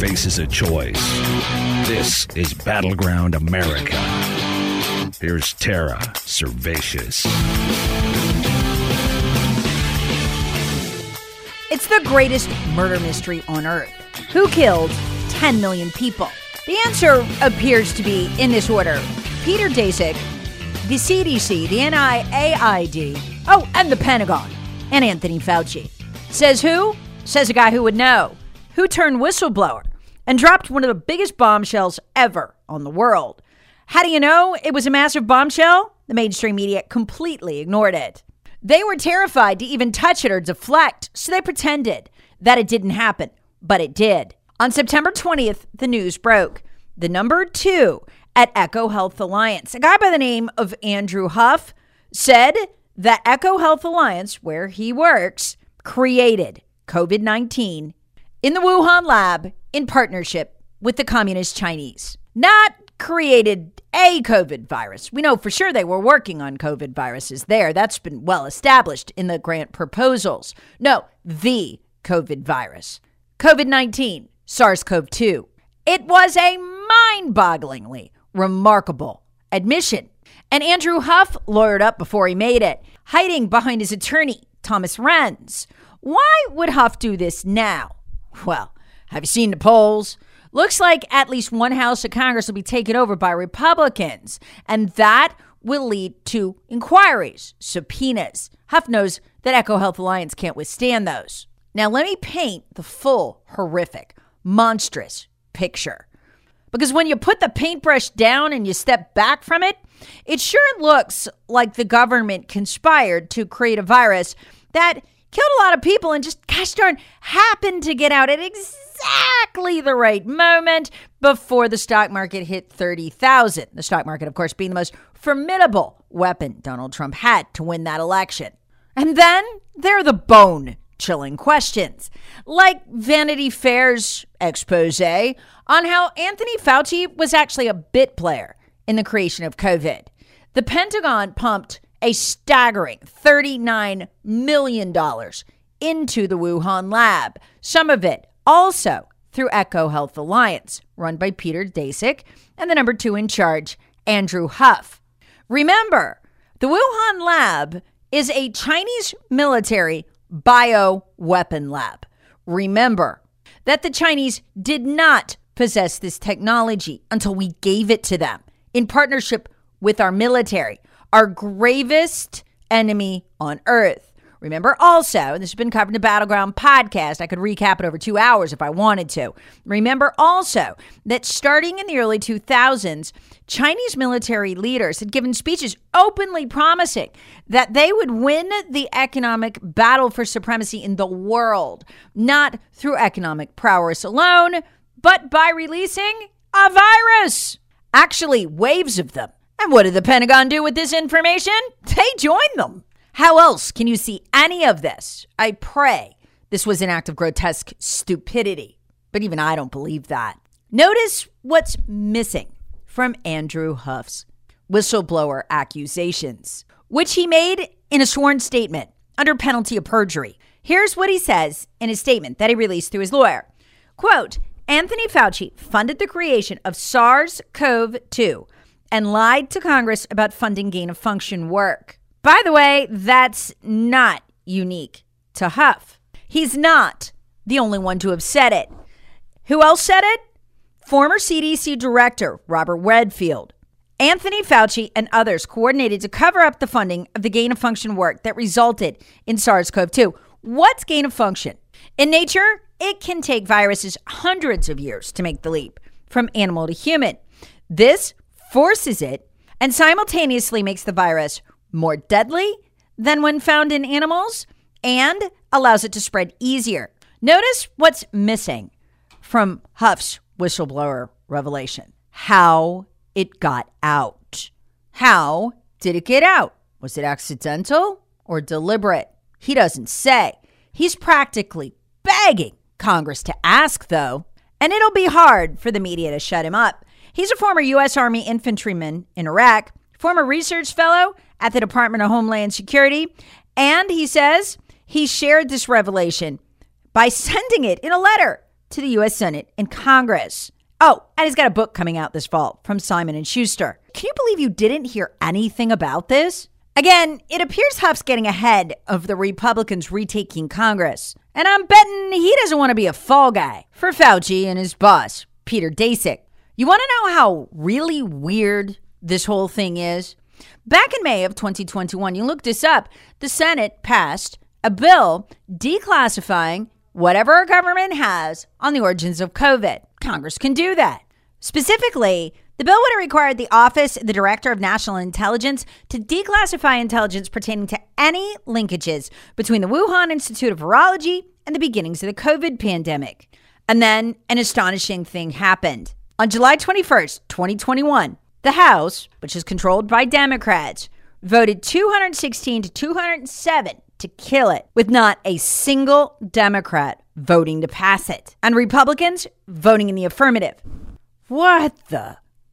Faces a choice. This is Battleground America. Here's Tara Servatius. It's the greatest murder mystery on earth. Who killed 10 million people? The answer appears to be in this order Peter Daszak, the CDC, the NIAID, oh, and the Pentagon, and Anthony Fauci. Says who? Says a guy who would know. Who turned whistleblower and dropped one of the biggest bombshells ever on the world. How do you know it was a massive bombshell? The mainstream media completely ignored it. They were terrified to even touch it or deflect, so they pretended that it didn't happen, but it did. On September 20th, the news broke. The number two at EcoHealth Alliance, a guy by the name of Andrew Huff, said that EcoHealth Alliance, where he works, created COVID 19 in the Wuhan lab in partnership with the Communist Chinese. Not created a COVID virus. We know for sure they were working on COVID viruses there. That's been well established in the grant proposals. No, the COVID virus. COVID 19, SARS CoV 2. It was a mind bogglingly remarkable admission. And Andrew Huff lawyered up before he made it, hiding behind his attorney, Thomas Renz. Why would Huff do this now? Well, have you seen the polls? Looks like at least one house of Congress will be taken over by Republicans, and that will lead to inquiries, subpoenas. Huff knows that EcoHealth Alliance can't withstand those. Now, let me paint the full, horrific, monstrous picture. Because when you put the paintbrush down and you step back from it, it sure looks like the government conspired to create a virus that killed a lot of people and just, gosh darn, happened to get out at exactly the right moment before the stock market hit 30,000. The stock market, of course, being the most formidable weapon Donald Trump had to win that election. And then there are the bone chilling questions, like Vanity Fair's expose on how Anthony Fauci was actually a bit player in the creation of COVID. The Pentagon pumped a staggering $39 million into the Wuhan lab, some of it also through EcoHealth Alliance, run by Peter Daszak and the number two in charge, Andrew Huff. Remember, the Wuhan lab is a Chinese military bioweapon lab. Remember that the Chinese did not possess this technology until we gave it to them in partnership with our military, our gravest enemy on earth. Remember also, and this has been covered in the Battleground podcast, I could recap it over two hours if I wanted to. Remember also that starting in the early 2000s, Chinese military leaders had given speeches openly promising that they would win the economic battle for supremacy in the world, not through economic prowess alone, but by releasing a virus. Actually, waves of them. And what did the Pentagon do with this information? They joined them. How else can you see any of this? I pray this was an act of grotesque stupidity. But even I don't believe that. Notice what's missing from Andrew Huff's whistleblower accusations, which he made in a sworn statement under penalty of perjury. Here's what he says in his statement that he released through his lawyer. Quote, Anthony Fauci funded the creation of SARS CoV 2 and lied to Congress about funding gain of function work. By the way, that's not unique to Huff. He's not the only one to have said it. Who else said it? Former CDC Director Robert Redfield. Anthony Fauci and others coordinated to cover up the funding of the gain of function work that resulted in SARS CoV 2. What's gain of function? In nature, it can take viruses hundreds of years to make the leap from animal to human. This forces it and simultaneously makes the virus more deadly than when found in animals and allows it to spread easier. Notice what's missing from Huff's whistleblower revelation how it got out. How did it get out? Was it accidental or deliberate? He doesn't say. He's practically begging Congress to ask, though, and it'll be hard for the media to shut him up. He's a former U.S. Army infantryman in Iraq, former research fellow at the Department of Homeland Security, and he says he shared this revelation by sending it in a letter to the U.S. Senate and Congress. Oh, and he's got a book coming out this fall from Simon and Schuster. Can you believe you didn't hear anything about this? Again, it appears Huff's getting ahead of the Republicans retaking Congress. And I'm betting he doesn't want to be a fall guy for Fauci and his boss, Peter Daszak. You want to know how really weird this whole thing is? Back in May of 2021, you look this up, the Senate passed a bill declassifying whatever our government has on the origins of COVID. Congress can do that. Specifically, the bill would have required the Office of the Director of National Intelligence to declassify intelligence pertaining to any linkages between the Wuhan Institute of Virology and the beginnings of the COVID pandemic. And then an astonishing thing happened. On July 21st, 2021, the House, which is controlled by Democrats, voted 216 to 207 to kill it, with not a single Democrat voting to pass it, and Republicans voting in the affirmative. What the?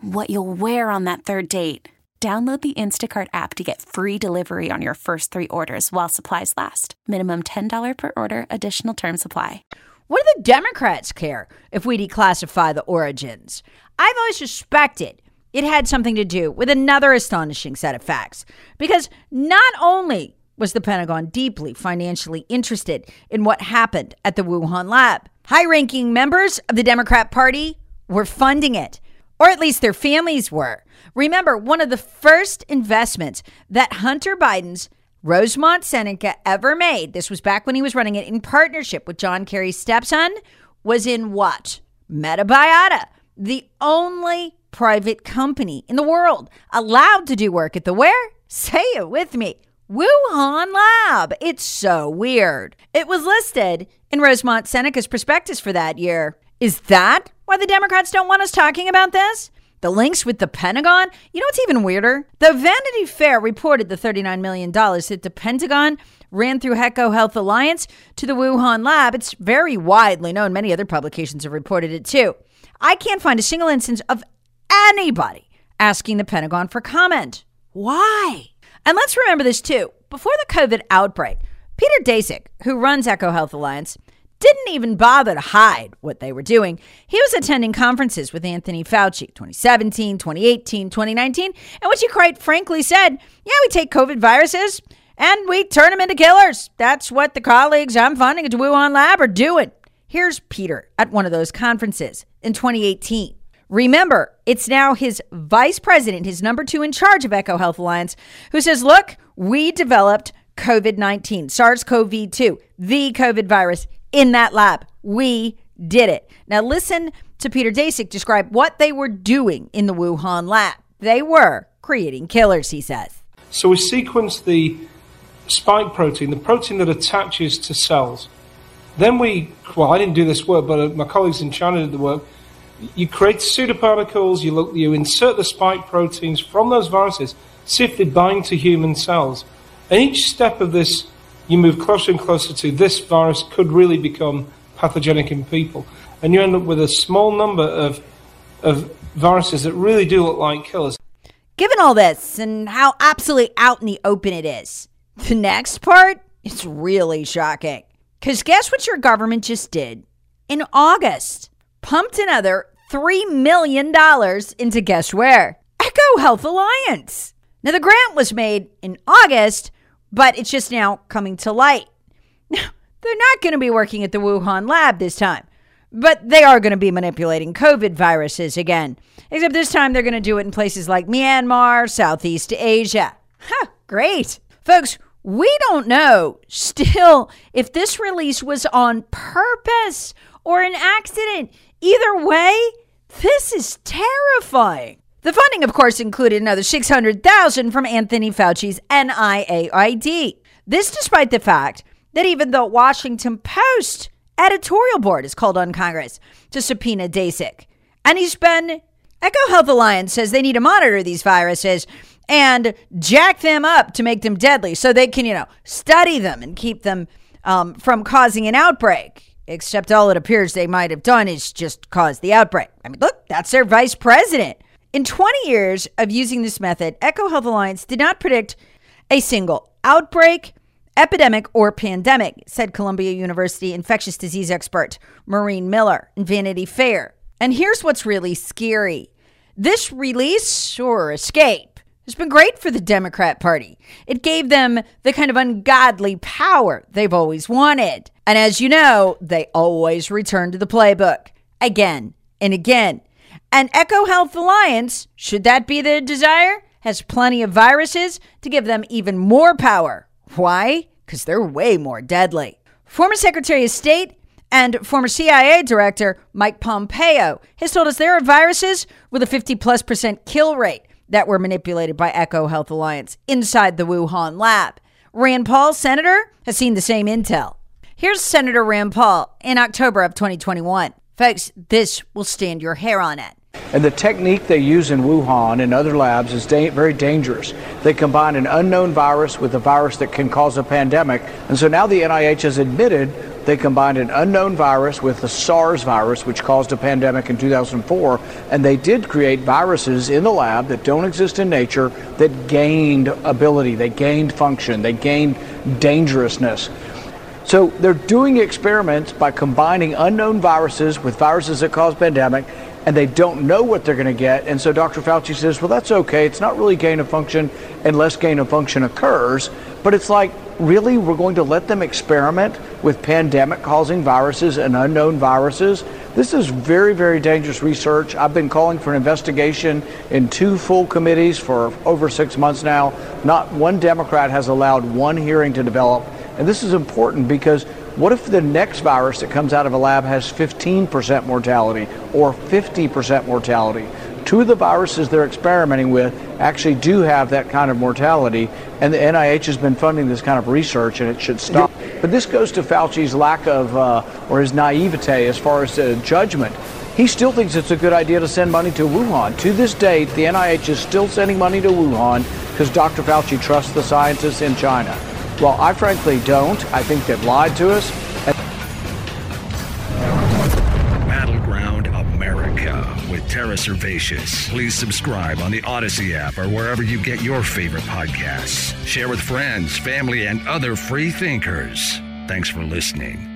what you'll wear on that third date. Download the Instacart app to get free delivery on your first three orders while supplies last. Minimum $10 per order, additional term supply. What do the Democrats care if we declassify the origins? I've always suspected it had something to do with another astonishing set of facts. Because not only was the Pentagon deeply financially interested in what happened at the Wuhan lab, high ranking members of the Democrat Party were funding it, or at least their families were. Remember, one of the first investments that Hunter Biden's Rosemont Seneca ever made, this was back when he was running it in partnership with John Kerry's stepson, was in what? Metabiota, the only private company in the world allowed to do work at the where? Say it with me. Wuhan Lab. It's so weird. It was listed in Rosemont Seneca's prospectus for that year. Is that why the Democrats don't want us talking about this? The links with the Pentagon? You know what's even weirder? The Vanity Fair reported the $39 million that the Pentagon ran through EcoHealth Alliance to the Wuhan lab. It's very widely known. Many other publications have reported it too. I can't find a single instance of anybody asking the Pentagon for comment. Why? And let's remember this too. Before the COVID outbreak, Peter Daszak, who runs EcoHealth Alliance, didn't even bother to hide what they were doing. He was attending conferences with Anthony Fauci 2017, 2018, 2019, in which he quite frankly said, Yeah, we take COVID viruses and we turn them into killers. That's what the colleagues I'm funding at the Wuhan lab are doing. Here's Peter at one of those conferences in 2018. Remember, it's now his vice president, his number two in charge of EcoHealth Alliance, who says, Look, we developed COVID 19, SARS CoV 2, the COVID virus in that lab. We did it. Now, listen to Peter Daszak describe what they were doing in the Wuhan lab. They were creating killers, he says. So we sequenced the spike protein, the protein that attaches to cells. Then we, well, I didn't do this work, but uh, my colleagues in China did the work. You create pseudoparticles, you, look, you insert the spike proteins from those viruses, see if they bind to human cells. And each step of this, you move closer and closer to this virus could really become pathogenic in people. And you end up with a small number of, of viruses that really do look like killers. Given all this and how absolutely out in the open it is, the next part is really shocking. Because guess what your government just did? In August, pumped another $3 million into guess where? EcoHealth Alliance. Now, the grant was made in August, but it's just now coming to light. Now, they're not going to be working at the Wuhan lab this time, but they are going to be manipulating COVID viruses again. Except this time they're going to do it in places like Myanmar, Southeast Asia. Huh, great. Folks, we don't know still if this release was on purpose or an accident. Either way, this is terrifying. The funding, of course, included another 600,000 from Anthony Fauci's NIAID. This despite the fact that even the Washington Post editorial board is called on Congress to subpoena Daszak. And he's been EcoHealth Alliance says they need to monitor these viruses and jack them up to make them deadly so they can, you know, study them and keep them um, from causing an outbreak. Except all it appears they might have done is just cause the outbreak. I mean, look, that's their vice president. In 20 years of using this method, EcoHealth Alliance did not predict a single outbreak, epidemic, or pandemic, said Columbia University infectious disease expert Maureen Miller in Vanity Fair. And here's what's really scary this release or escape has been great for the Democrat Party. It gave them the kind of ungodly power they've always wanted. And as you know, they always return to the playbook again and again. And EcoHealth Alliance, should that be their desire, has plenty of viruses to give them even more power. Why? Because they're way more deadly. Former Secretary of State and former CIA Director Mike Pompeo has told us there are viruses with a 50 plus percent kill rate that were manipulated by EcoHealth Alliance inside the Wuhan lab. Rand Paul, Senator, has seen the same intel. Here's Senator Rand Paul in October of 2021. Folks, this will stand your hair on end. And the technique they use in Wuhan and other labs is da- very dangerous. They combine an unknown virus with a virus that can cause a pandemic. And so now the NIH has admitted they combined an unknown virus with the SARS virus, which caused a pandemic in 2004. And they did create viruses in the lab that don't exist in nature that gained ability, they gained function, they gained dangerousness. So they're doing experiments by combining unknown viruses with viruses that cause pandemic and they don't know what they're going to get. And so Dr. Fauci says, well, that's okay. It's not really gain of function unless gain of function occurs. But it's like, really, we're going to let them experiment with pandemic causing viruses and unknown viruses? This is very, very dangerous research. I've been calling for an investigation in two full committees for over six months now. Not one Democrat has allowed one hearing to develop. And this is important because what if the next virus that comes out of a lab has 15% mortality or 50% mortality? Two of the viruses they're experimenting with actually do have that kind of mortality, and the NIH has been funding this kind of research, and it should stop. But this goes to Fauci's lack of, uh, or his naivete as far as uh, judgment. He still thinks it's a good idea to send money to Wuhan. To this date, the NIH is still sending money to Wuhan because Dr. Fauci trusts the scientists in China. Well, I frankly don't. I think they've lied to us. Battleground America with Tara Servatius. Please subscribe on the Odyssey app or wherever you get your favorite podcasts. Share with friends, family, and other free thinkers. Thanks for listening.